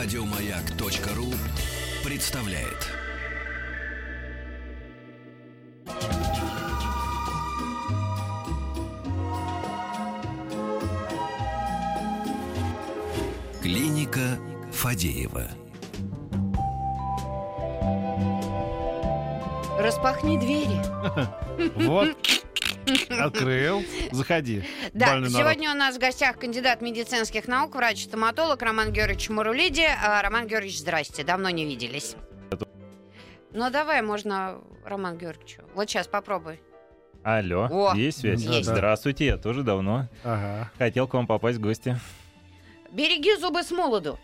Радиомаяк.ру представляет. Клиника Фадеева. Распахни двери. Вот. Открыл. Заходи. Да, народ. сегодня у нас в гостях кандидат медицинских наук, врач-стоматолог Роман Георгиевич Мурулиди. А, Роман Георгиевич, здрасте, давно не виделись. Ну, давай, можно Роман Георгиевичу. Вот сейчас попробуй. Алло, О, есть связь? есть. Здравствуйте, я тоже давно Ага. хотел к вам попасть в гости. Береги зубы с молоду.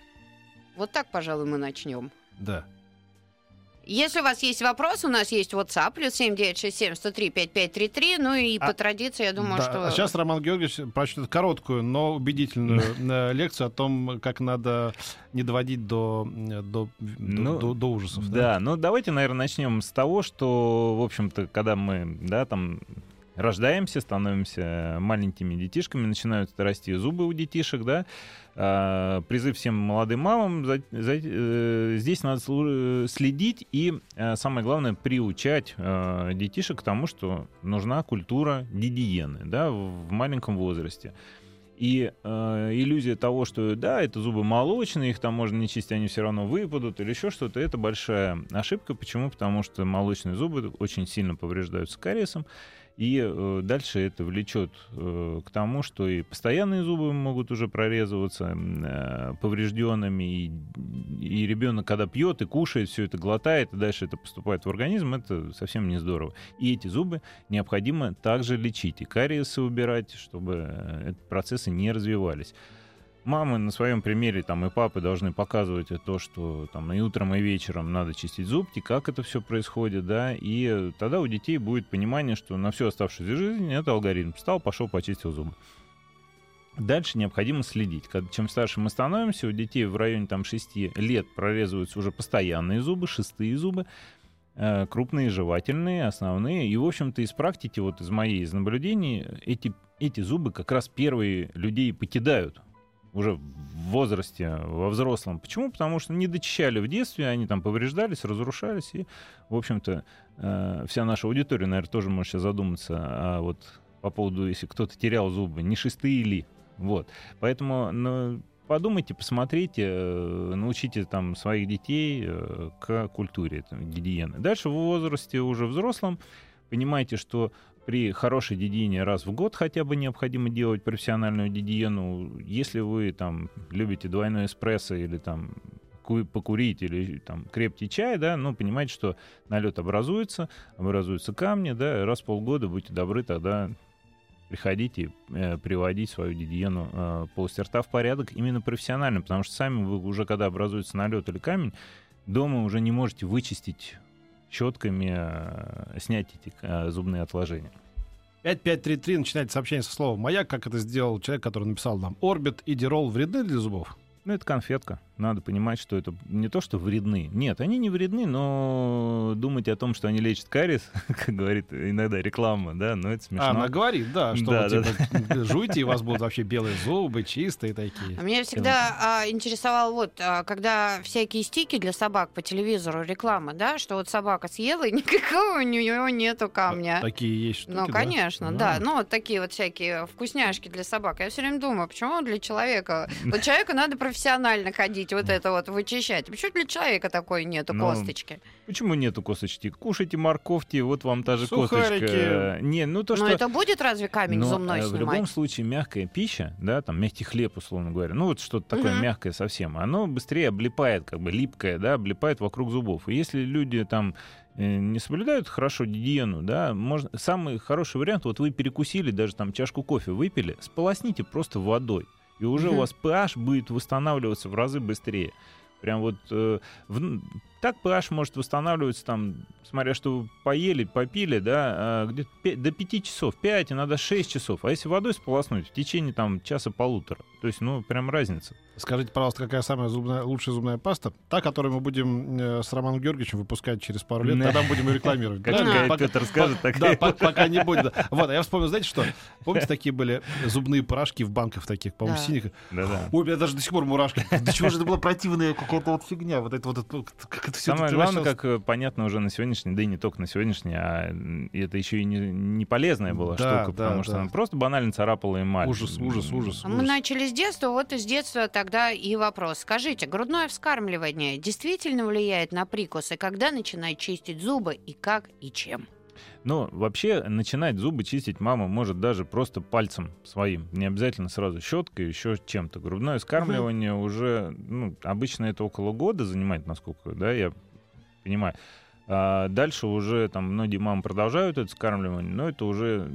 Вот так, пожалуй, мы начнем. Да. Если у вас есть вопрос, у нас есть WhatsApp, плюс 7967 103 5533. Ну и А- по традиции, я думаю, Да, что... а сейчас Роман Георгиевич прочтет короткую, но убедительную э, лекцию о том, как надо не доводить до, э, до, до- Ну, до- до ужасов. Да, ну давайте, наверное, начнем с того, что, в общем-то, когда мы, да, там рождаемся, становимся маленькими детишками, начинают расти зубы у детишек, да, а, призыв всем молодым мамам, за- за- э, здесь надо слу- следить и, э, самое главное, приучать э, детишек к тому, что нужна культура гигиены, да, в в маленьком возрасте. И э, иллюзия того, что да, это зубы молочные, их там можно не чистить, они все равно выпадут или еще что-то, это большая ошибка. Почему? Потому что молочные зубы очень сильно повреждаются кариесом, и э, дальше это влечет э, к тому, что и постоянные зубы могут уже прорезываться э, поврежденными, и, и ребенок, когда пьет и кушает, все это глотает, и дальше это поступает в организм, это совсем не здорово. И эти зубы необходимо также лечить, и кариесы убирать, чтобы э, эти процессы не развивались. Мамы на своем примере там и папы должны показывать то, что там и утром, и вечером надо чистить зубки, как это все происходит, да, и тогда у детей будет понимание, что на всю оставшуюся жизнь это алгоритм. Встал, пошел, почистил зубы. Дальше необходимо следить. Чем старше мы становимся, у детей в районе там, 6 лет прорезываются уже постоянные зубы, шестые зубы, э, крупные, жевательные, основные. И, в общем-то, из практики, вот из моей, из наблюдений, эти, эти зубы как раз первые людей покидают уже в возрасте, во взрослом. Почему? Потому что не дочищали в детстве, они там повреждались, разрушались. И, в общем-то, э, вся наша аудитория, наверное, тоже может сейчас задуматься а вот по поводу, если кто-то терял зубы, не шестые ли. Вот. Поэтому ну, подумайте, посмотрите, э, научите там своих детей э, к культуре там, гигиены. Дальше в возрасте уже взрослом понимаете, что при хорошей гигиене раз в год хотя бы необходимо делать профессиональную гигиену. Если вы там любите двойной эспрессо или там ку- покурить или там крепкий чай, да, ну, понимаете, что налет образуется, образуются камни, да, раз в полгода будьте добры тогда приходите э, приводить свою гигиену э, полости рта в порядок именно профессионально, потому что сами вы уже, когда образуется налет или камень, дома уже не можете вычистить щетками, э, снять эти э, зубные отложения. 5533 начинает сообщение со слова «Маяк», как это сделал человек, который написал нам. Орбит и Дирол вредны для зубов? Ну, это конфетка. Надо понимать, что это не то, что вредны. Нет, они не вредны, но думать о том, что они лечат кариес, как говорит иногда реклама, да, но это смешно. А, она говорит, да, что Да, вы, типа, жуйте, и у вас будут вообще белые зубы, чистые такие. А Меня всегда а, интересовало вот, а, когда всякие стики для собак по телевизору, реклама, да, что вот собака съела, и никакого у нее нету камня. Такие есть штуки, Ну, да? конечно, да. А. Ну, вот такие вот всякие вкусняшки для собак. Я все время думаю, почему для человека? Вот человеку надо профессионально ходить, вот это вот вычищать. Почему для человека такой нету Ну, косточки? Почему нету косточки? Кушайте морковки, вот вам та же Сухарики. косточка. Не, ну то, Но что... это будет разве камень Но, зубной э, в любом снимать? случае мягкая пища, да, там мягкий хлеб, условно говоря, ну вот что-то такое Мгм. мягкое совсем, оно быстрее облипает, как бы липкое, да, облипает вокруг зубов. И если люди там э, не соблюдают хорошо гигиену, да, можно... самый хороший вариант, вот вы перекусили, даже там чашку кофе выпили, сполосните просто водой, и уже Мгм. у вас pH будет восстанавливаться в разы быстрее. Прям вот э, в- так pH может восстанавливаться там, смотря что вы поели, попили, да, а, где-то пе- до 5 часов, 5, иногда 6 часов. А если водой сполоснуть в течение там часа-полутора, то есть, ну, прям разница. Скажите, пожалуйста, какая самая зубная, лучшая зубная паста? Та, которую мы будем э, с Романом Георгиевичем выпускать через пару лет, Да. тогда мы будем ее рекламировать. Как Да, Гай пока- Петр скажет, так Да, пока не будет. Вот, а я вспомнил, знаете что? Помните, такие были зубные порошки в банках таких, по-моему, Да. синих? Да-да. Ой, у меня даже до сих пор мурашки. Да чего же это была противная какая-то вот фигня? Вот это вот, все Самое главное, как э, понятно уже на сегодняшний, да и не только на сегодняшний, а это еще и не, полезная была штука, потому что она просто банально царапала эмаль. Ужас, ужас, ужас. Мы начали с детства, вот из детства тогда и вопрос. Скажите, грудное вскармливание действительно влияет на прикус, и когда начинать чистить зубы, и как, и чем? Но вообще начинать зубы чистить мама может даже просто пальцем своим. Не обязательно сразу щеткой, еще чем-то. Грудное скармливание уже, ну, обычно это около года занимает, насколько, да, я понимаю. А дальше уже там многие мамы продолжают это скармливание, но это уже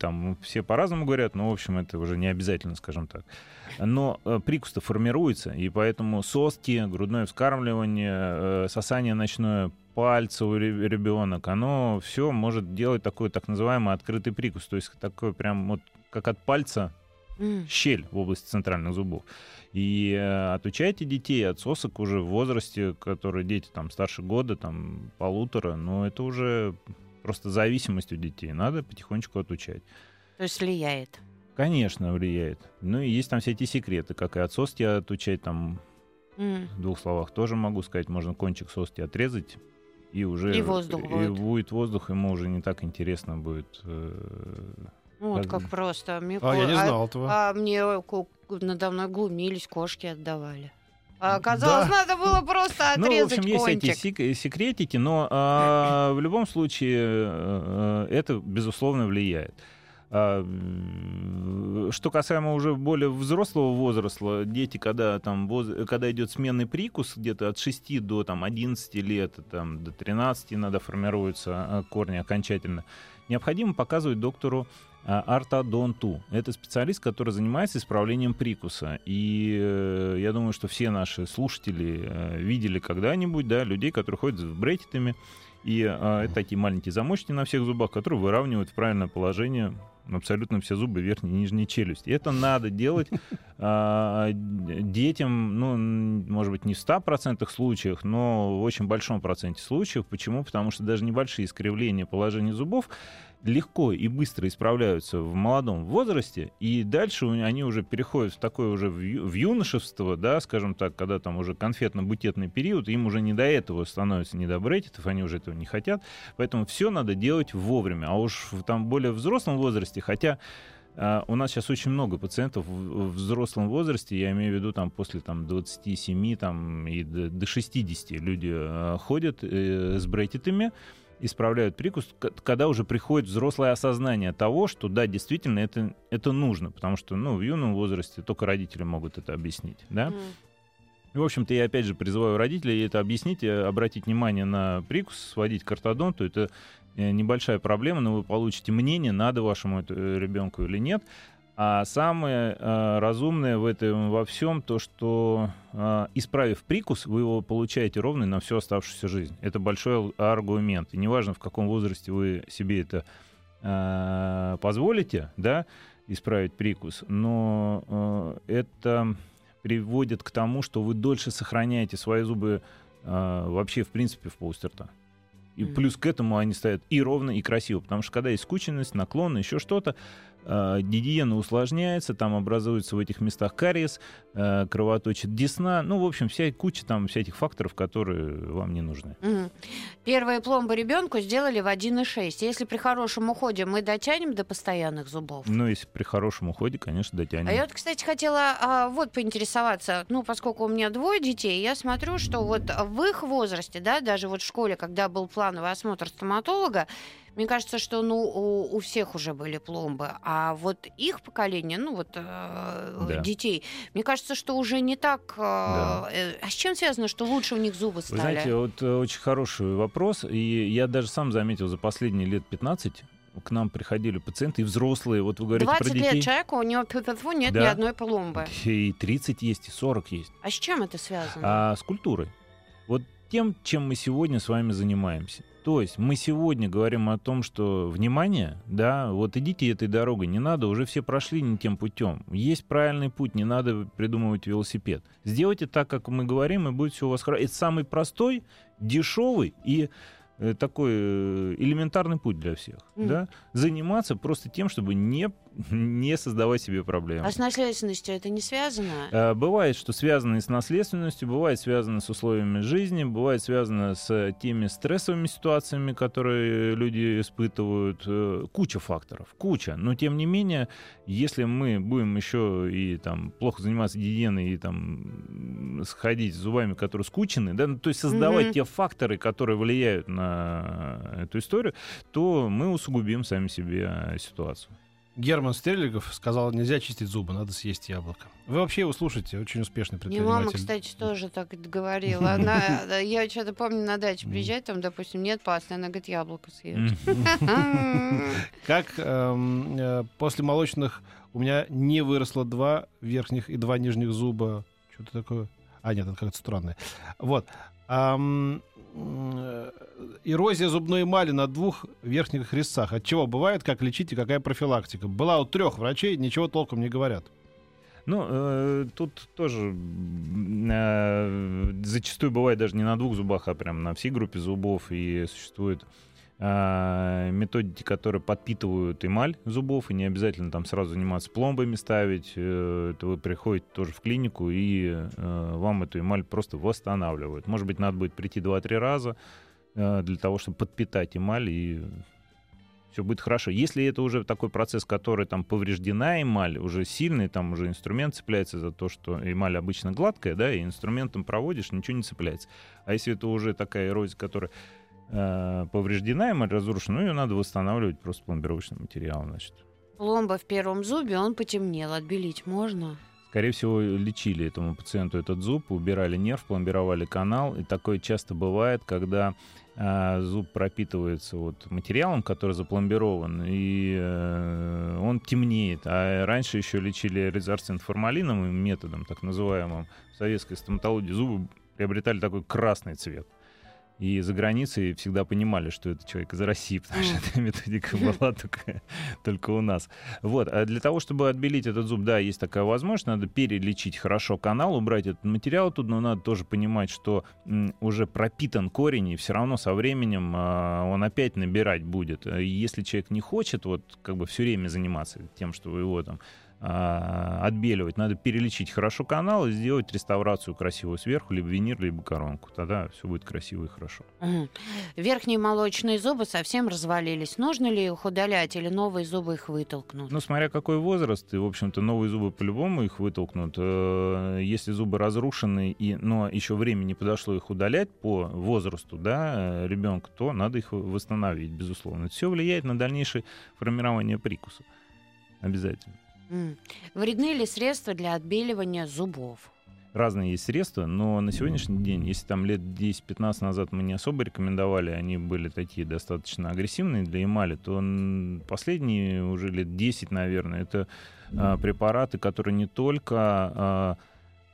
там все по-разному говорят, но в общем это уже не обязательно, скажем так. Но э, прикус-то формируется, и поэтому соски, грудное вскармливание, э, сосание ночное пальца у ре- ребенок, оно все может делать такой так называемый открытый прикус, то есть такой прям вот как от пальца Щель в области центральных зубов. И э, отучайте детей от сосок уже в возрасте, которые дети там старше года, там полутора, но это уже просто зависимость у детей. Надо потихонечку отучать. То есть влияет. Конечно, влияет. Ну и есть там все эти секреты, как и от соски отучать, там М. в двух словах тоже могу сказать, можно кончик соски отрезать, и уже И воздух и будет. будет воздух, ему уже не так интересно будет. э, Вот Как- просто. Мне А, я не ко- а- знал этого. А мне ко- надо мной глумились, кошки отдавали. А оказалось, надо было просто Ну, в отрезать общем, есть кончик. эти сек- секретики, но а, в любом случае э, э, это, безусловно, влияет. А, Что касаемо уже более взрослого возраста, дети, когда, там, воз- когда идет сменный прикус, где-то от 6 до там, 11 лет, там, до 13 иногда формируются а, корни окончательно, необходимо показывать доктору а, ортодонту. Это специалист, который занимается исправлением прикуса. И э, я думаю, что все наши слушатели э, видели когда-нибудь да, людей, которые ходят с брекетами. И э, это такие маленькие замочки на всех зубах, которые выравнивают в правильное положение абсолютно все зубы верхней и нижней челюсти. Это надо делать а, детям, ну, может быть, не в 100% случаях, но в очень большом проценте случаев. Почему? Потому что даже небольшие искривления положения зубов легко и быстро исправляются в молодом возрасте, и дальше они уже переходят в такое уже в юношество, да, скажем так, когда там уже конфетно-букетный период, им уже не до этого становится, не до брекетов, они уже этого не хотят, поэтому все надо делать вовремя, а уж в там более взрослом возрасте, хотя а, у нас сейчас очень много пациентов в взрослом возрасте, я имею в виду там после там 27 там, и до, до 60 люди а, ходят э, с брекетами, исправляют прикус, когда уже приходит взрослое осознание того, что да, действительно это, это нужно, потому что ну, в юном возрасте только родители могут это объяснить. Да? И, в общем-то, я опять же призываю родителей это объяснить, обратить внимание на прикус, сводить к ортодонту. Это э, небольшая проблема, но вы получите мнение, надо вашему э, ребенку или нет. А самое э, разумное в этом во всем то, что э, исправив прикус, вы его получаете ровный на всю оставшуюся жизнь. Это большой аргумент. И неважно, в каком возрасте вы себе это э, позволите, да, исправить прикус, но э, это приводит к тому, что вы дольше сохраняете свои зубы э, вообще, в принципе, в полости рта. И Мгм. плюс к этому они стоят и ровно, и красиво. Потому что когда есть скученность, наклон, еще что-то, гигиена усложняется, там образуется в этих местах кариес, э, кровоточит десна. Ну, в общем, вся куча там всяких факторов, которые вам не нужны. Мгм. Первые пломбы ребенку сделали в 1,6. Если при хорошем уходе мы дотянем до постоянных зубов. Но если при хорошем уходе, конечно, дотянем. А я вот, кстати, хотела а, вот поинтересоваться, ну, поскольку у меня двое детей, я смотрю, что вот в их возрасте, да, даже вот в школе, когда был плановый осмотр стоматолога, мне кажется, что, ну, у, у всех уже были пломбы, а вот их поколение, ну, вот э, Да. детей, мне кажется, что уже не так... э, Да. э, а с чем связано, что лучше у них зубы Вы стали? знаете, вот э, очень хороший вопрос. И я даже сам заметил за последние лет 15 к нам приходили пациенты и взрослые. Вот вы говорите 20 про детей. лет человеку, у него нет Да. ни одной пломбы. И 30 есть, и 40 есть. А с чем это связано? А с культурой. Вот тем, чем мы сегодня с вами занимаемся. То есть мы сегодня говорим о том, что внимание, да, вот идите этой дорогой, не надо, уже все прошли не тем путем. Есть правильный путь, не надо придумывать велосипед. Сделайте так, как мы говорим, и будет все у вас хорошо. Это самый простой, дешевый и э, такой э, элементарный путь для всех. Мгм. Да? Заниматься просто тем, чтобы не, не создавать себе проблем. А с наследственностью это не связано? Э, Бывает, что связано и с наследственностью, бывает связано с условиями жизни, бывает связано с теми стрессовыми ситуациями, которые люди испытывают. Э, Куча факторов, куча. Но тем не менее, если мы будем еще и там плохо заниматься гигиеной и там сходить с зубами, которые скучены, да, ну, то есть создавать Мгм. те факторы, которые влияют на эту историю, то мы усугубим сами себе э, ситуацию. Герман Стерлигов сказал, нельзя чистить зубы, надо съесть яблоко. Вы вообще его слушаете, очень успешный Мне мама, предприниматель. кстати, тоже так говорила. Она, я что-то помню на даче приезжать, там, допустим, нет пасты, она говорит, яблоко съешь. Как эм, э, после молочных у меня не выросло два верхних и два нижних зуба. Что-то такое. А, нет, это как-то странное. Вот. Ам, э, эрозия зубной эмали на двух верхних резцах. От чего бывает, как лечить и какая профилактика? Была у трех врачей, ничего толком не говорят. Ну, э, тут тоже э, зачастую бывает даже не на двух зубах, а прям на всей группе зубов. И существуют э, методики, которые подпитывают эмаль зубов, и не обязательно там сразу заниматься пломбами ставить. Э, это вы приходите тоже в клинику, и э, вам эту эмаль просто восстанавливают. Может быть, надо будет прийти 2-3 раза э, для того, чтобы подпитать эмаль и все будет хорошо. Если это уже такой процесс, который там повреждена эмаль, уже сильный, там уже инструмент цепляется за то, что эмаль обычно гладкая, да, и инструментом проводишь, ничего не цепляется. А если это уже такая эрозия, которая э, повреждена, эмаль разрушена, ну, ее надо восстанавливать просто пломбировочным материалом, значит. Пломба в первом зубе, он потемнел. Отбелить можно? Скорее всего, лечили этому пациенту этот зуб, убирали нерв, пломбировали канал. И такое часто бывает, когда а, зуб пропитывается вот материалом, который запломбирован, и э, он темнеет. А раньше еще лечили резорцин формалиновым методом, так называемым, в советской стоматологии зубы приобретали такой красный цвет. И за границей всегда понимали, что это человек из России, потому что эта методика была только, только у нас. Вот. А для того, чтобы отбелить этот зуб, да, есть такая возможность, надо перелечить хорошо канал, убрать этот материал тут, но надо тоже понимать, что уже пропитан корень, и все равно со временем а, он опять набирать будет. Если человек не хочет вот как бы все время заниматься тем, что его там отбеливать, надо перелечить хорошо канал и сделать реставрацию красивую сверху, либо винир, либо коронку. Тогда все будет красиво и хорошо. Верхние молочные зубы совсем развалились. Нужно ли их удалять или новые зубы их вытолкнут? Ну, смотря какой возраст, и, в общем-то, новые зубы по-любому их вытолкнут. Э, Если зубы разрушены, и, но еще время не подошло их удалять по возрасту да, ребенка, то надо их восстановить, безусловно. Это все влияет на дальнейшее формирование прикуса. Обязательно. Вредны ли средства для отбеливания зубов? разные есть средства, но на сегодняшний день, если там лет 10-15 назад мы не особо рекомендовали, они были такие достаточно агрессивные для эмали, то последние уже лет 10, наверное, это а, препараты, которые не только а,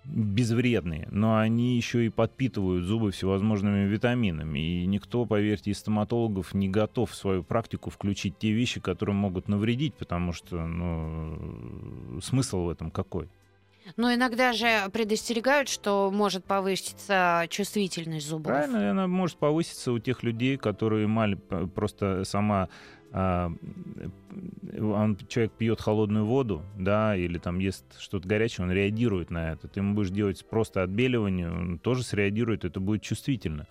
безвредные, но они еще и подпитывают зубы всевозможными витаминами. И никто, поверьте, из стоматологов не готов в свою практику включить те вещи, которые могут навредить, потому что ну, смысл в этом какой? Но иногда же предостерегают, что может повыситься чувствительность зубов. Правильно, она может повыситься у тех людей, которые эмаль просто сама а, он, человек пьет холодную воду, да, или там ест что-то горячее, он реагирует на это. Ты ему будешь делать просто отбеливание, он тоже среагирует, это будет чувствительно.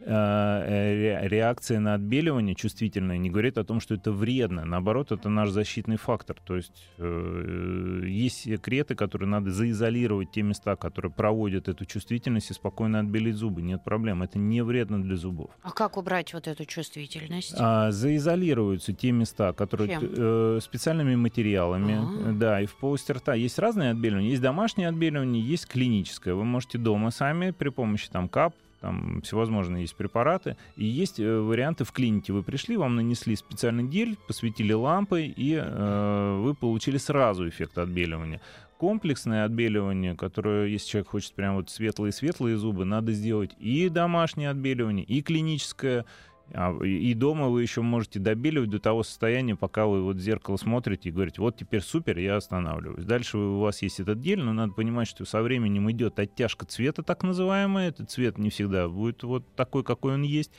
Э, ре- реакция на отбеливание чувствительная не говорит о том, что это вредно. Наоборот, это наш защитный фактор. То есть э, есть секреты, которые надо заизолировать те места, которые проводят эту чувствительность и спокойно отбелить зубы. Нет проблем. Это не вредно для зубов. А как убрать вот эту чувствительность? А, заизолируются те места, которые Чем? э, специальными материалами. А. Да, и в полости рта есть разные отбеливания. Есть домашнее отбеливание, есть клиническое. Вы можете дома сами при помощи там кап, там всевозможные есть препараты. И есть э, варианты в клинике. Вы пришли, вам нанесли специальный гель, посветили лампой, и э, вы получили сразу эффект отбеливания. Комплексное отбеливание, которое, если человек хочет прям вот светлые-светлые зубы, надо сделать и домашнее отбеливание, и клиническое, и дома вы еще можете добеливать до того состояния, пока вы вот в зеркало смотрите и говорите, вот теперь супер, я останавливаюсь. Дальше у вас есть этот гель, но надо понимать, что со временем идет оттяжка цвета, так называемая. Этот цвет не всегда будет вот такой, какой он есть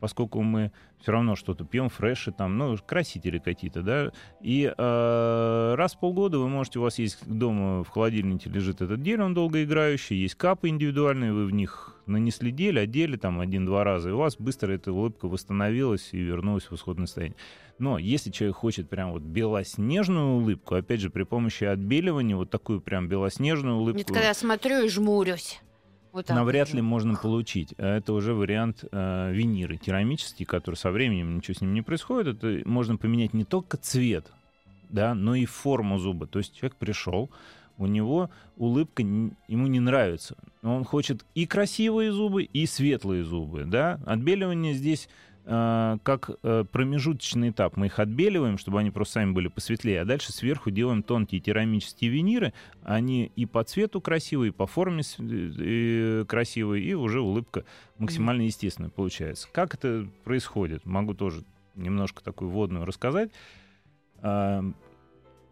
поскольку мы все равно что-то пьем, фреши там, ну, красители какие-то, да, и э, раз в полгода вы можете, у вас есть дома в холодильнике лежит этот гель, он долгоиграющий, есть капы индивидуальные, вы в них нанесли гель, одели там один-два раза, и у вас быстро эта улыбка восстановилась и вернулась в исходное состояние. Но если человек хочет прям вот белоснежную улыбку, опять же, при помощи отбеливания, вот такую прям белоснежную улыбку... Нет, когда я смотрю и жмурюсь. Вот навряд ли можно получить. А это уже вариант э, виниры керамический, который со временем ничего с ним не происходит. Это можно поменять не только цвет, да, но и форму зуба. То есть человек пришел, у него улыбка ему не нравится. Он хочет и красивые зубы, и светлые зубы. Да? Отбеливание здесь как э, промежуточный этап. Мы их отбеливаем, чтобы они просто сами были посветлее, а дальше сверху делаем тонкие керамические виниры. Они и по цвету красивые, и по форме э, красивые, и уже улыбка максимально естественная получается. Как это происходит? Могу тоже немножко такую вводную рассказать. А,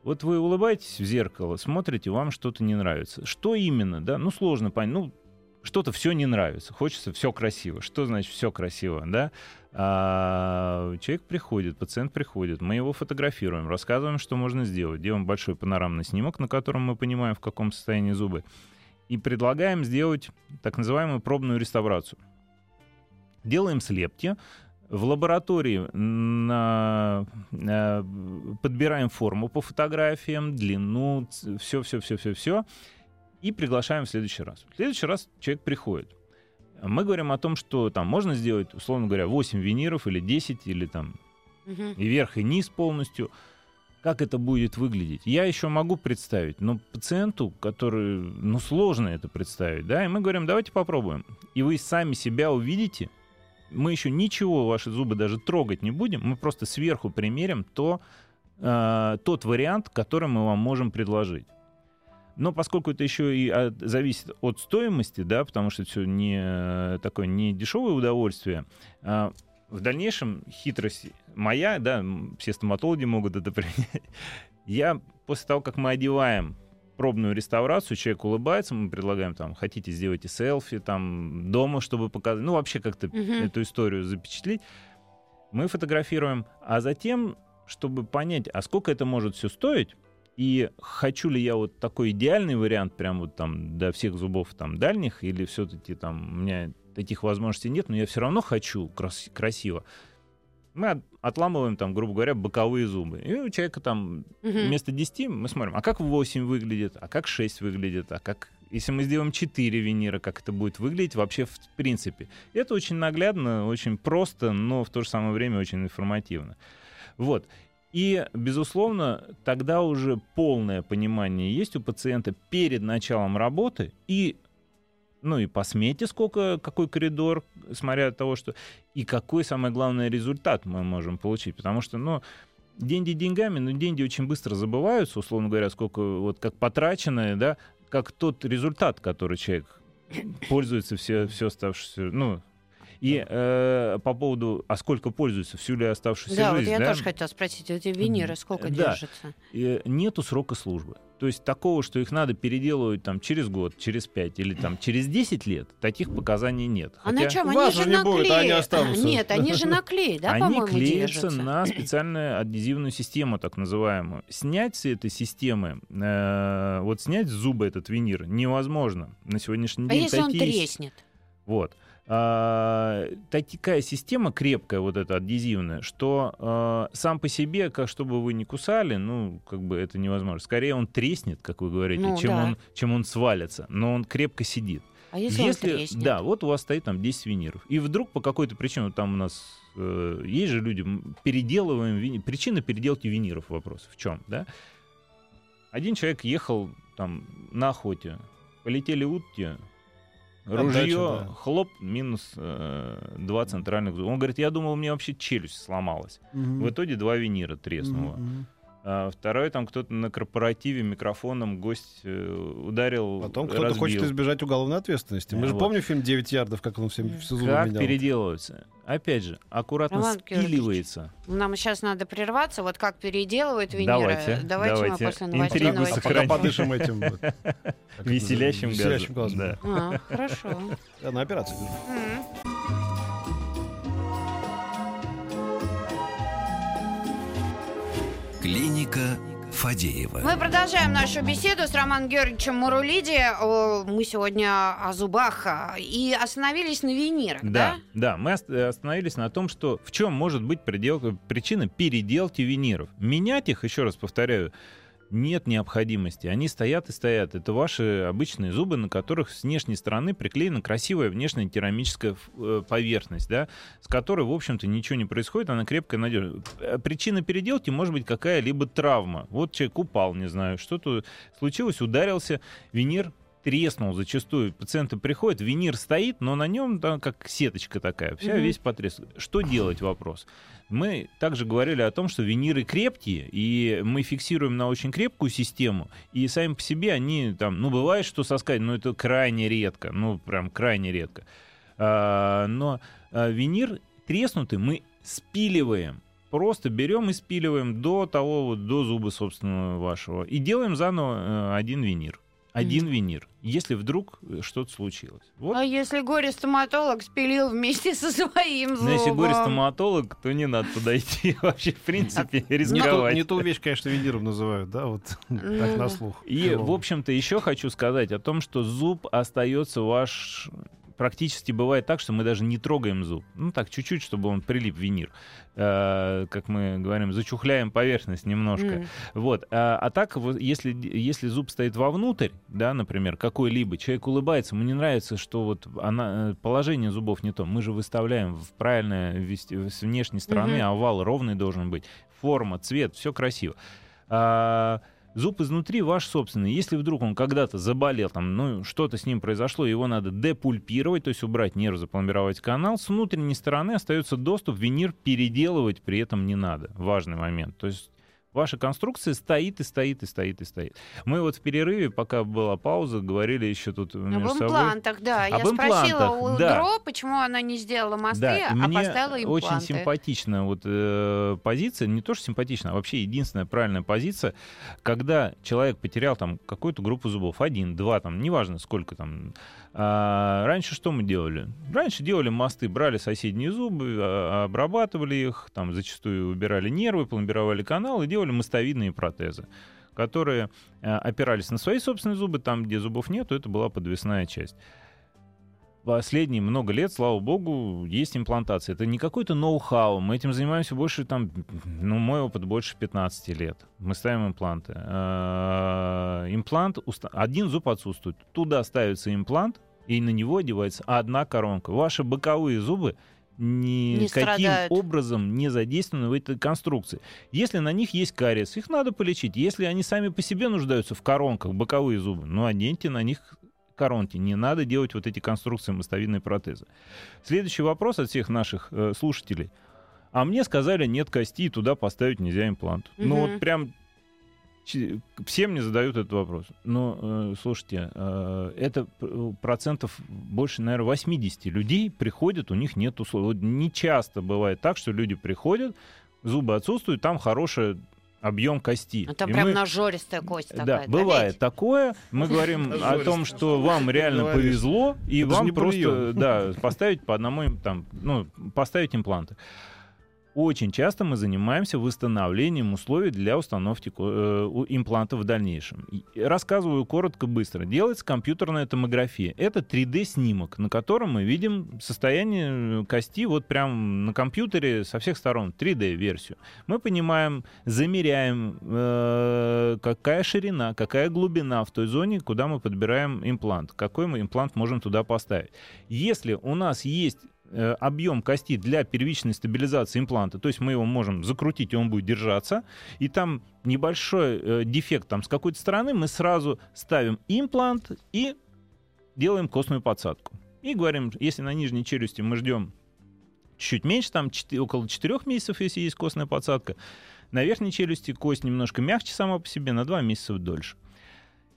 вот вы улыбаетесь в зеркало, смотрите, вам что-то не нравится. Что именно, да? Ну, сложно понять. Ну, что-то все не нравится, хочется все красиво. Что значит все красиво, да? А, человек приходит, пациент приходит, мы его фотографируем, рассказываем, что можно сделать, делаем большой панорамный снимок, на котором мы понимаем, в каком состоянии зубы, и предлагаем сделать так называемую пробную реставрацию. Делаем слепки, в лаборатории на, на, подбираем форму по фотографиям, длину, все, и приглашаем в следующий раз. В следующий раз человек приходит. Мы говорим о том, что там можно сделать, условно говоря, 8 виниров или 10, или там угу. и верх, и низ полностью. Как это будет выглядеть? Я еще могу представить, но пациенту, который, ну, сложно это представить, да, и мы говорим, давайте попробуем. И вы сами себя увидите, мы еще ничего ваши зубы даже трогать не будем, мы просто сверху примерим то, э, тот вариант, который мы вам можем предложить. Но поскольку это еще и от, зависит от стоимости, да, потому что это все не такое не дешевое удовольствие, а в дальнейшем хитрость моя, да, все стоматологи могут это принять. Я после того, как мы одеваем пробную реставрацию, человек улыбается, мы предлагаем там, хотите сделайте селфи там дома, чтобы показать, ну вообще как-то uh-huh. эту историю запечатлеть. Мы фотографируем, а затем, чтобы понять, а сколько это может все стоить, и хочу ли я вот такой идеальный вариант, прям вот там до всех зубов там дальних, или все-таки там у меня таких возможностей нет, но я все равно хочу крас- красиво. Мы отламываем там, грубо говоря, боковые зубы. И у человека там угу. вместо 10 мы смотрим, а как 8 выглядит, а как 6 выглядит, а как... Если мы сделаем 4 винира, как это будет выглядеть вообще в принципе. Это очень наглядно, очень просто, но в то же самое время очень информативно. Вот. И, безусловно, тогда уже полное понимание есть у пациента перед началом работы и ну и по смете сколько, какой коридор, смотря от того, что... И какой, самое главное, результат мы можем получить. Потому что, ну, деньги деньгами, но деньги очень быстро забываются, условно говоря, сколько, вот как потраченное, да, как тот результат, который человек пользуется все, все оставшееся, ну, и э, по поводу, а сколько пользуются всю ли оставшуюся да, жизнь? Вот я да, тоже хотела спросить, эти виниры сколько да. держатся? И нету срока службы. То есть такого, что их надо переделывать там через год, через пять или там через 10 лет, таких показаний нет. А Хотя... на чем? Они же не будет, они останутся. Нет, они же наклеят, да, Они клеятся на специальную адгезивную систему, так называемую. Снять с этой системы, э, вот снять с зуба этот винир невозможно на сегодняшний а день. А если такие... он треснет? Вот а, такая система крепкая, вот эта адгезивная, что а, сам по себе, как чтобы вы не кусали, ну, как бы это невозможно. Скорее он треснет, как вы говорите, ну, чем, да. он, чем он свалится, но он крепко сидит. А если, если он треснет? Да, вот у вас стоит там 10 виниров. И вдруг по какой-то причине, вот там у нас э, есть же люди, переделываем винир. Причина переделки виниров вопрос в чем, да? Один человек ехал там на охоте, полетели утки, Ружье, да. хлоп, минус э, два центральных зуба. Он говорит, я думал, у меня вообще челюсть сломалась. Угу. В итоге два винира треснуло. Угу. Второй там кто-то на корпоративе микрофоном гость э, ударил. Потом кто-то разбил. хочет избежать уголовной ответственности. Мы Да, же вот. помним фильм «Девять ярдов», как он всем все зубы Как менял. переделываются? Опять же, аккуратно Роман спиливается. Нам сейчас надо прерваться. Вот как переделывают виниры. Давайте, давайте. мы после новостей Интригу новостей. А пока подышим этим Веселящим называется? веселящим газом. газом. Да. А, хорошо. На операцию Клиника Фадеева. Мы продолжаем нашу беседу с Романом Георгиевичем Мурулиди. О, Мы сегодня о зубах а, и остановились на винирах, да? Да, да, мы ост- остановились на том, что в чем может быть предел- причина переделки виниров. Менять их, еще раз повторяю, нет необходимости. Они стоят и стоят. Это ваши обычные зубы, на которых с внешней стороны приклеена красивая внешняя керамическая э, поверхность, да, с которой, в общем-то, ничего не происходит, она крепкая, надежная. Э, Причина переделки может быть какая-либо травма. Вот человек упал, не знаю, что-то случилось, ударился, винир треснул зачастую. Пациенты приходят, винир стоит, но на нем там как сеточка такая, вся Мгм. весь потрес. Что делать вопрос? Мы также говорили о том, что виниры крепкие, и мы фиксируем на очень крепкую систему, и сами по себе они там, ну, бывает, что соскать, но это крайне редко, ну, прям крайне редко. А, но а, винир треснутый мы спиливаем. Просто берем и спиливаем до того, вот, до зуба собственного вашего. И делаем заново э, один винир. Один винир, если вдруг э, что-то случилось. Вот. А если горе-стоматолог спилил вместе со своим зубом? если горе-стоматолог, то не надо туда идти вообще, в принципе, рисковать. не ту вещь, конечно, виниром называют, да, вот так Ну на слух. И, в общем-то, еще хочу сказать о том, что зуб остается ваш... Практически бывает так, что мы даже не трогаем зуб. Ну, так, чуть-чуть, чтобы он прилип винир. Э, как мы говорим, зачухляем поверхность немножко. М. Вот. А, а так, если, если зуб стоит вовнутрь, да, например, какой-либо, человек улыбается, ему не нравится, что вот она, э, положение зубов не то. Мы же выставляем в правильное с внешней стороны, Мгм. овал ровный должен быть, форма, цвет, все красиво. А, зуб изнутри ваш собственный. Если вдруг он когда-то заболел, там, ну, что-то с ним произошло, его надо депульпировать, то есть убрать нерв, запломбировать канал, с внутренней стороны остается доступ, винир переделывать при этом не надо. Важный момент. То есть Ваша конструкция стоит и стоит и стоит и стоит. Мы вот в перерыве, пока была пауза, говорили еще тут Об между собой. имплантах, да. Я Об спросила имплантах, у да. Дро, почему она не сделала мосты, Да, а мне поставила импланты. очень симпатичная вот э, позиция, не то что симпатичная, а вообще единственная правильная позиция, когда человек потерял там какую-то группу зубов, один, два, там, неважно сколько там. А, раньше что мы делали? Раньше делали мосты, брали соседние зубы, а, обрабатывали их, там зачастую убирали нервы, пломбировали канал и делали мостовидные протезы которые э, опирались на свои собственные зубы, там, где зубов нету, это была подвесная часть последние много лет, слава богу, есть имплантация. Это не какой-то ноу-хау. Мы этим занимаемся больше, там, ну, мой опыт больше 15 лет. Мы ставим импланты. Э, Имплант, один зуб отсутствует. Туда ставится имплант, и на него одевается одна коронка. Ваши боковые зубы никаким страдают. образом не задействованы в этой конструкции. Если на них есть кариес, их надо полечить. Если они сами по себе нуждаются в коронках, боковые зубы, ну, оденьте на них коронки. Не надо делать вот эти конструкции мостовидной протезы. Следующий вопрос от всех наших э, слушателей. А мне сказали, нет кости, туда поставить нельзя имплант. Ну Мгм. вот прям всем мне задают этот вопрос. Но, э, слушайте, э, это п- процентов больше, наверное, 80 людей приходят, у них нет условий. Вот не часто бывает так, что люди приходят, зубы отсутствуют, там хороший объем кости. А там И прям мы- нажористая кость такая. да, бывает ведь? такое. Мы говорим о том, что вам реально повезло, и Это вам не просто да, поставить по одному там, ну, поставить импланты. Очень часто мы занимаемся восстановлением условий для установки э, имплантов в дальнейшем. Рассказываю коротко, быстро. Делается компьютерная томография. Это 3D-снимок, на котором мы видим состояние э, кости вот прям на компьютере со всех сторон, 3D-версию. Мы понимаем, замеряем, э, какая ширина, какая глубина в той зоне, куда мы подбираем имплант, какой мы имплант можем туда поставить. Если у нас есть объем кости для первичной стабилизации импланта, то есть мы его можем закрутить, и он будет держаться, и там небольшой э, дефект там с какой-то стороны, мы сразу ставим имплант и делаем костную подсадку. И говорим, если на нижней челюсти мы ждем чуть меньше, там чет- около 4 месяцев, если есть костная подсадка, На верхней челюсти кость немножко мягче сама по себе, на 2 месяца дольше.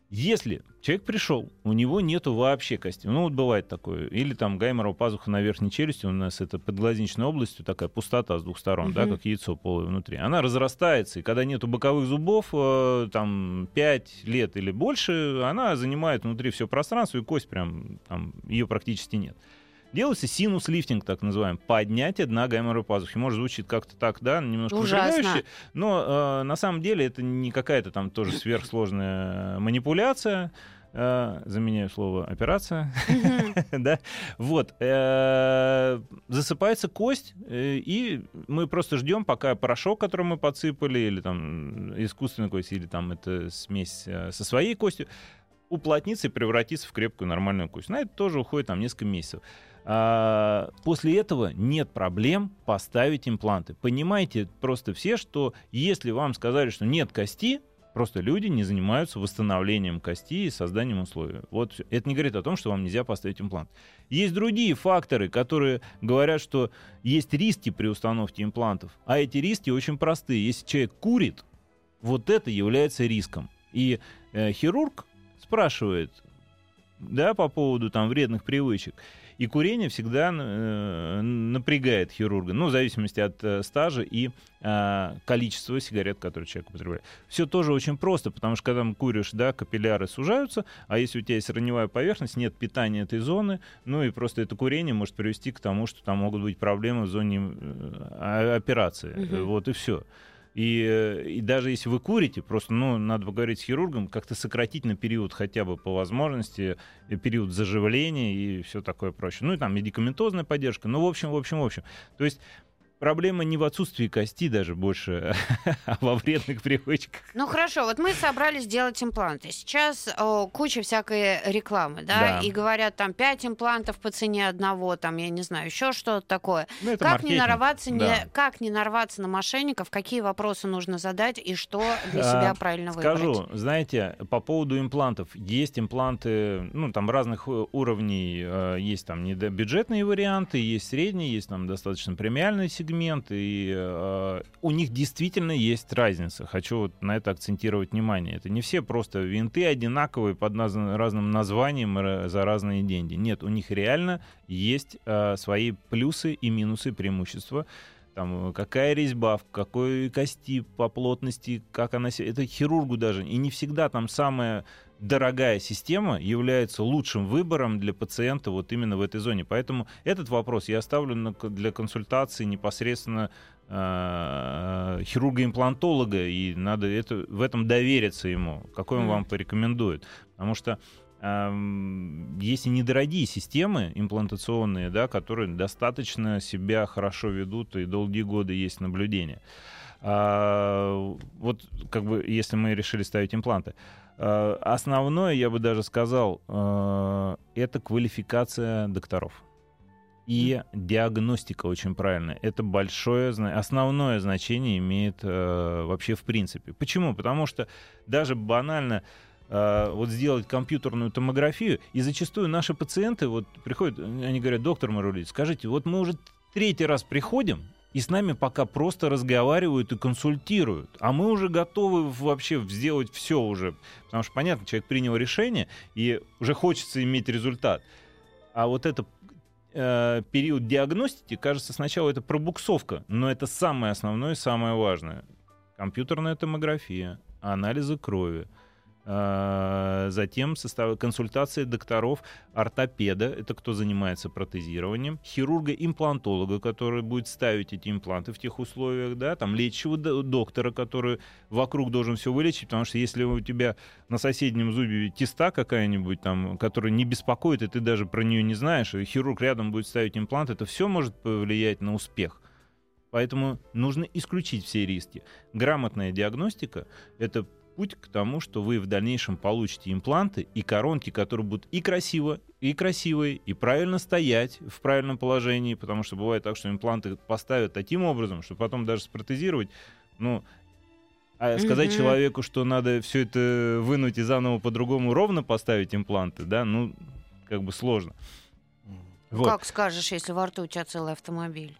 Если человек пришел, у него нету вообще кости, ну вот бывает такое, или там гайморова пазуха на верхней челюсти, у нас это подглазничной областью такая пустота с двух сторон, uh-huh. да, как яйцо полое внутри, она разрастается, и когда нету боковых зубов, э, там 5 лет или больше, она занимает внутри все пространство, и кость прям, там, ее практически нет. Делается синус-лифтинг, так называемый, поднятие дна гайморовой пазухи. Может, звучит как-то так, да, немножко ужасающе, но э, на самом деле это не какая-то там тоже сверхсложная манипуляция. Э, заменяю слово операция, да, вот, э, засыпается кость, э, и мы просто ждем, пока порошок, который мы подсыпали, или там искусственная кость, или там это смесь со своей костью, уплотнится и превратится в крепкую нормальную кость. На это тоже уходит там несколько месяцев. А, после этого нет проблем поставить импланты. Понимаете просто все, что если вам сказали, что нет кости, просто люди не занимаются восстановлением кости и созданием условий. Вот это не говорит о том, что вам нельзя поставить имплант. Есть другие факторы, которые говорят, что есть риски при установке имплантов, а эти риски очень простые. Если человек курит, вот это является риском. И э, хирург спрашивает, да, по поводу там вредных привычек. И курение всегда э, напрягает хирурга, ну, в зависимости от э, стажа и э, количества сигарет, которые человек употребляет. Все тоже очень просто, потому что когда куришь, да, капилляры сужаются, а если у тебя есть раневая поверхность, нет питания этой зоны, ну и просто это курение может привести к тому, что там могут быть проблемы в зоне операции. Угу. Вот и все. И, э, и даже если вы курите, просто, ну, надо поговорить с хирургом, как-то сократить на период хотя бы по возможности, э, период заживления и все такое прочее. Ну, и там медикаментозная поддержка. Ну, в общем, в общем, в общем. То есть проблема не в отсутствии кости даже больше, а во вредных привычках. Ну хорошо, вот мы собрались сделать импланты. Сейчас о, куча всякой рекламы, да? да, и говорят там 5 имплантов по цене одного, там, я не знаю, еще что-то такое. Ну, как, не нарваться, да. не, как не нарваться на мошенников, какие вопросы нужно задать и что для себя а, правильно выбрать? Скажу, знаете, по поводу имплантов. Есть импланты, ну, там разных э, уровней. Э, есть там бюджетные варианты, есть средние, есть там достаточно премиальный сегмент и э, у них действительно есть разница. Хочу вот на это акцентировать внимание. Это не все просто винты одинаковые под наз... разным названием за разные деньги. Нет, у них реально есть э, свои плюсы и минусы, преимущества там, какая резьба, в какой кости по плотности, как она... Это хирургу даже. И не всегда там самая дорогая система является лучшим выбором для пациента вот именно в этой зоне. Поэтому этот вопрос я оставлю для консультации непосредственно э, хирурга-имплантолога, и надо это, в этом довериться ему, какой он mm. вам порекомендует. Потому что э, есть и недорогие системы имплантационные, да, которые достаточно себя хорошо ведут, и долгие годы есть наблюдение. А, вот как бы если мы решили ставить импланты. Э, основное, я бы даже сказал, э, это квалификация докторов. И диагностика очень правильная. Это большое, основное значение имеет э, вообще в принципе. Почему? Потому что даже банально вот сделать компьютерную томографию, и зачастую наши пациенты вот приходят, они говорят, доктор Марулит, скажите, вот мы уже третий раз приходим, и с нами пока просто разговаривают и консультируют. А мы уже готовы вообще сделать все уже. Потому что, понятно, человек принял решение, и уже хочется иметь результат. А вот это э, период диагностики, кажется, сначала это пробуксовка, но это самое основное и самое важное. Компьютерная томография, анализы крови, затем состав... консультации докторов, ортопеда, это кто занимается протезированием, хирурга-имплантолога, который будет ставить эти импланты в тех условиях, да, там лечащего доктора, который вокруг должен все вылечить, потому что если у тебя на соседнем зубе теста какая-нибудь там, которая не беспокоит, и ты даже про нее не знаешь, и хирург рядом будет ставить имплант, это все может повлиять на успех. Поэтому нужно исключить все риски. Грамотная диагностика — это путь к тому, что вы в дальнейшем получите импланты и коронки, которые будут и красиво, и красивые, и правильно стоять в правильном положении, потому что бывает так, что импланты поставят таким образом, что потом даже спротезировать, ну, а сказать mm-hmm. человеку, что надо все это вынуть и заново по-другому ровно поставить импланты, да, ну, как бы сложно. Вот. Как скажешь, если во рту у тебя целый автомобиль?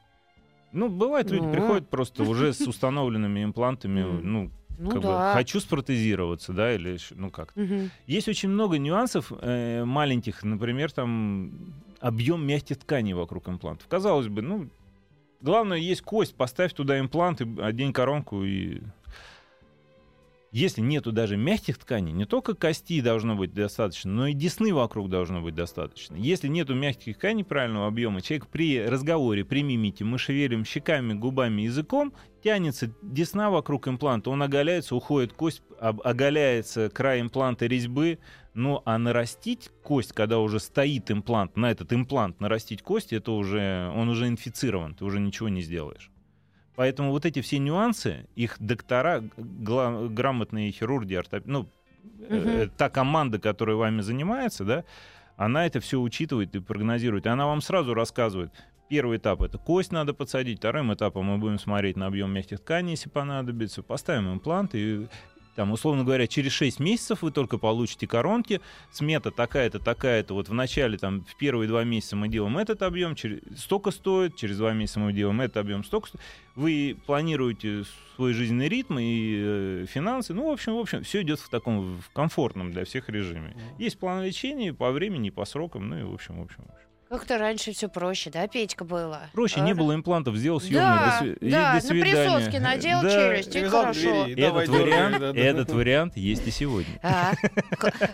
Ну, бывает, люди Ну. приходят просто уже с установленными имплантами, ну, Ну как бы, да. хочу спротезироваться, да, или ну как. Мгм. Есть очень много нюансов э, маленьких, например, там объем мягких тканей вокруг имплантов. Казалось бы, ну, главное, есть кость, поставь туда имплант, и одень коронку и... Если нету даже мягких тканей, не только кости должно быть достаточно, но и десны вокруг должно быть достаточно. Если нету мягких тканей правильного объема, человек при разговоре, при мимике, мы шевелим щеками, губами, языком, тянется десна вокруг импланта, он оголяется, уходит кость, оголяется край импланта резьбы, ну а нарастить кость, когда уже стоит имплант, на этот имплант нарастить кость, это уже, он уже инфицирован, ты уже ничего не сделаешь. Поэтому вот эти все нюансы, их доктора, гла- грамотные хирурги, ортоп- ну, э, та команда, которая вами занимается, да, она это все учитывает и прогнозирует. И она вам сразу рассказывает, Первый этап это кость надо подсадить, вторым этапом мы будем смотреть на объем мягких тканей, если понадобится, поставим имплант и там, условно говоря, через 6 месяцев вы только получите коронки. Смета такая-то, такая-то. Вот в начале, там, в первые два месяца мы делаем этот объем, через... столько стоит, через два месяца мы делаем этот объем, столько стоит. Вы планируете свой жизненный ритм и э, финансы. Ну, в общем, в общем, все идет в таком в комфортном для всех режиме. Есть план лечения по времени, по срокам, ну и в общем, в общем, в общем. Как-то раньше все проще, да, Петька, было? Проще, А? не было имплантов, сделал съемный. Да, до, сви- и да, до на присоски надел Да. челюсть, и хорошо. двери, Этот вариант, да, да. этот вариант есть и сегодня. А,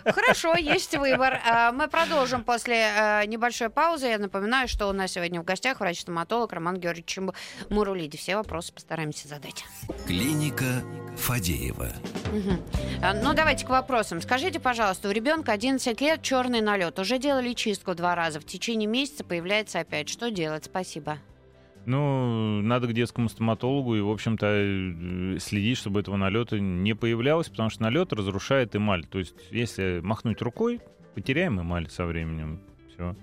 Хорошо, есть выбор. А, Мы продолжим после а, небольшой паузы. Я напоминаю, что у нас сегодня в гостях врач-стоматолог Роман Георгиевич Му- Мурулиди. Все вопросы постараемся задать. Клиника Фадеева. А, Ну, давайте к вопросам. Скажите, пожалуйста, у ребенка 11 лет черный налет. Уже делали чистку два раза. В течение месяца появляется опять. Что делать? Спасибо. Ну, надо к детскому стоматологу и, в общем-то, э, следить, чтобы этого налета не появлялось, потому что налет разрушает эмаль. То есть, если махнуть рукой, потеряем эмаль со временем. Все.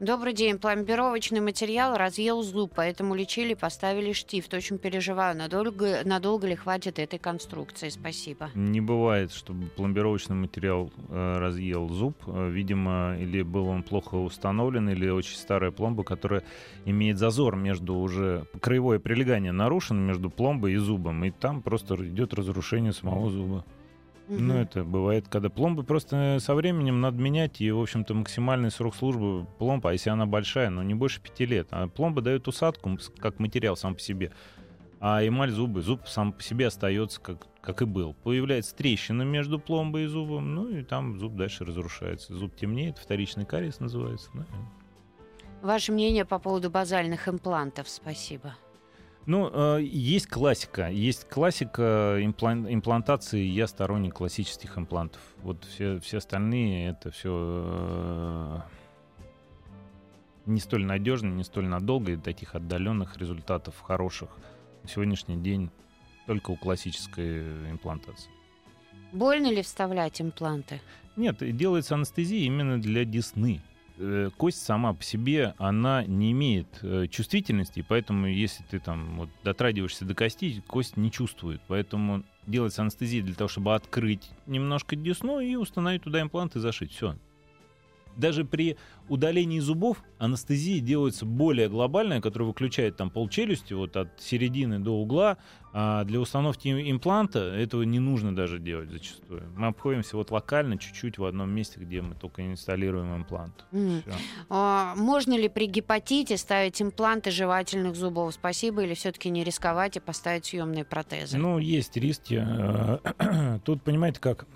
Добрый день. Пломбировочный материал разъел зуб, поэтому лечили, поставили штифт. Очень переживаю, надолго, надолго ли хватит этой конструкции. Спасибо. Не бывает, чтобы пломбировочный материал э, разъел зуб. Э, Видимо, или был он плохо установлен, или очень старая пломба, которая имеет зазор между уже краевое прилегание нарушено между пломбой и зубом, и там просто идет разрушение самого зуба. Ну, это бывает, когда пломбы просто со временем надо менять, и, в общем-то, максимальный срок службы пломбы, а если она большая, ну, не больше пяти лет. А пломба дает усадку как материал сам по себе. А эмаль зубы, зуб сам по себе остается как, как и был. Появляется трещина между пломбой и зубом, ну, и там зуб дальше разрушается. Зуб темнеет, вторичный кариес называется. и- Ваше мнение по поводу базальных имплантов? Спасибо. Ну, э, есть классика. Есть классика имплан- имплантации. Я сторонник классических имплантов. Вот все, все остальные это все не столь надежно, не столь надолго, и таких отдаленных результатов хороших на сегодняшний день только у классической имплантации. Больно ли вставлять импланты? Нет, делается анестезия именно для десны. Э, Кость сама по себе, она не имеет э, чувствительности, поэтому если ты там вот, дотрагиваешься до кости, кость не чувствует. Поэтому делается анестезия для того, чтобы открыть немножко десну и установить туда имплант и зашить. Все. Даже при удалении зубов анестезия делается более глобальная, которая выключает там полчелюсти вот от середины до угла. А для установки им- импланта этого не нужно даже делать зачастую. Мы обходимся вот локально чуть-чуть в одном месте, где мы только инсталируем имплант. Всё. А, можно ли при гепатите ставить импланты жевательных зубов? Спасибо. Или все-таки не рисковать и поставить съемные протезы? Ну, есть риски. Э, Тут, понимаете, как...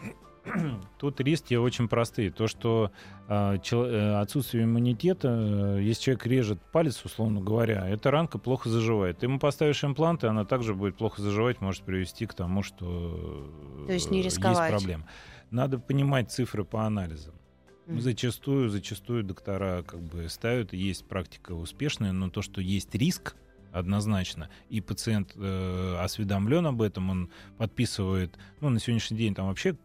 Тут риски очень простые. То, что э, чел- э, отсутствие иммунитета, э, если человек режет палец, условно говоря, эта ранка плохо заживает. Ты ему поставишь импланты, она также будет плохо заживать, может привести к тому, что То есть не э, рисковать. есть проблема. Надо понимать цифры по анализам. Зачастую, зачастую доктора как бы ставят, есть практика успешная, но то, что есть риск, однозначно, и пациент э, осведомлен об этом, он подписывает, ну, на сегодняшний день там вообще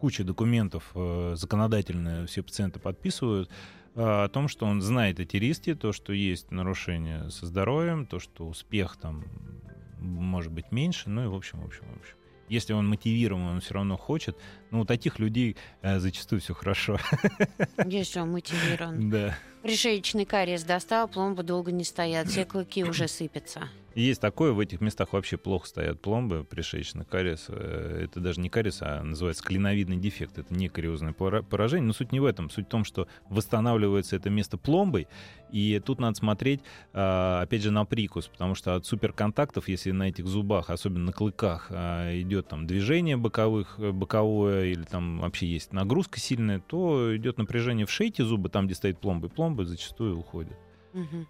куча документов э, законодательные все пациенты подписывают э, о том, что он знает эти риски, то, что есть нарушение со здоровьем, то, что успех там может быть меньше, ну и в общем, в общем, в общем. Если он мотивирован, он все равно хочет. Но у таких людей э, зачастую все хорошо. Если он мотивирован. Да. Пришеечный кариес достал, пломбы долго не стоят, все клыки уже сыпятся. Есть такое, в этих местах вообще плохо стоят пломбы, пришеечный кариес. Э, это даже не кариес, а называется клиновидный дефект. Это не кариозное поражение. Но суть не в этом. Суть в том, что восстанавливается это место пломбой. И тут надо смотреть, а, опять же, на прикус. Потому что от суперконтактов, если на этих зубах, особенно на клыках, а, идет там движение боковых, э, боковое или там вообще есть нагрузка сильная, то идет напряжение в шейте зуба, там, где стоит пломба. И пломбы зачастую уходят. Угу.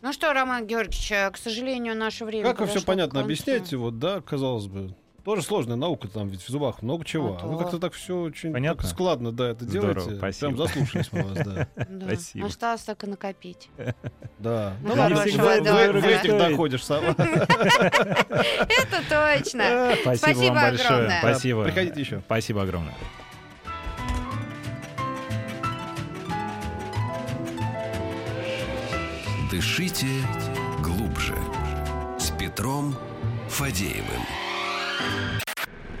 Ну что, Роман Георгиевич, э, к сожалению, наше время Как вы все понятно объясняете, вот, да, казалось бы. Тоже сложная наука, там ведь в зубах много чего. А, а вы как-то так все очень Понятно? Так складно, да, это Здорово, делаете. Спасибо. Прям заслушались мы вас, да. Спасибо. Осталось только накопить. Да. Ну, ну ладно, в этих доходишь сама. Это точно. Спасибо вам большое. Спасибо. Приходите еще. Спасибо огромное. Дышите глубже. С Петром Фадеевым.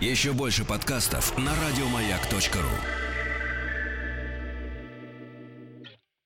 Еще больше подкастов на радиомаяк.ру.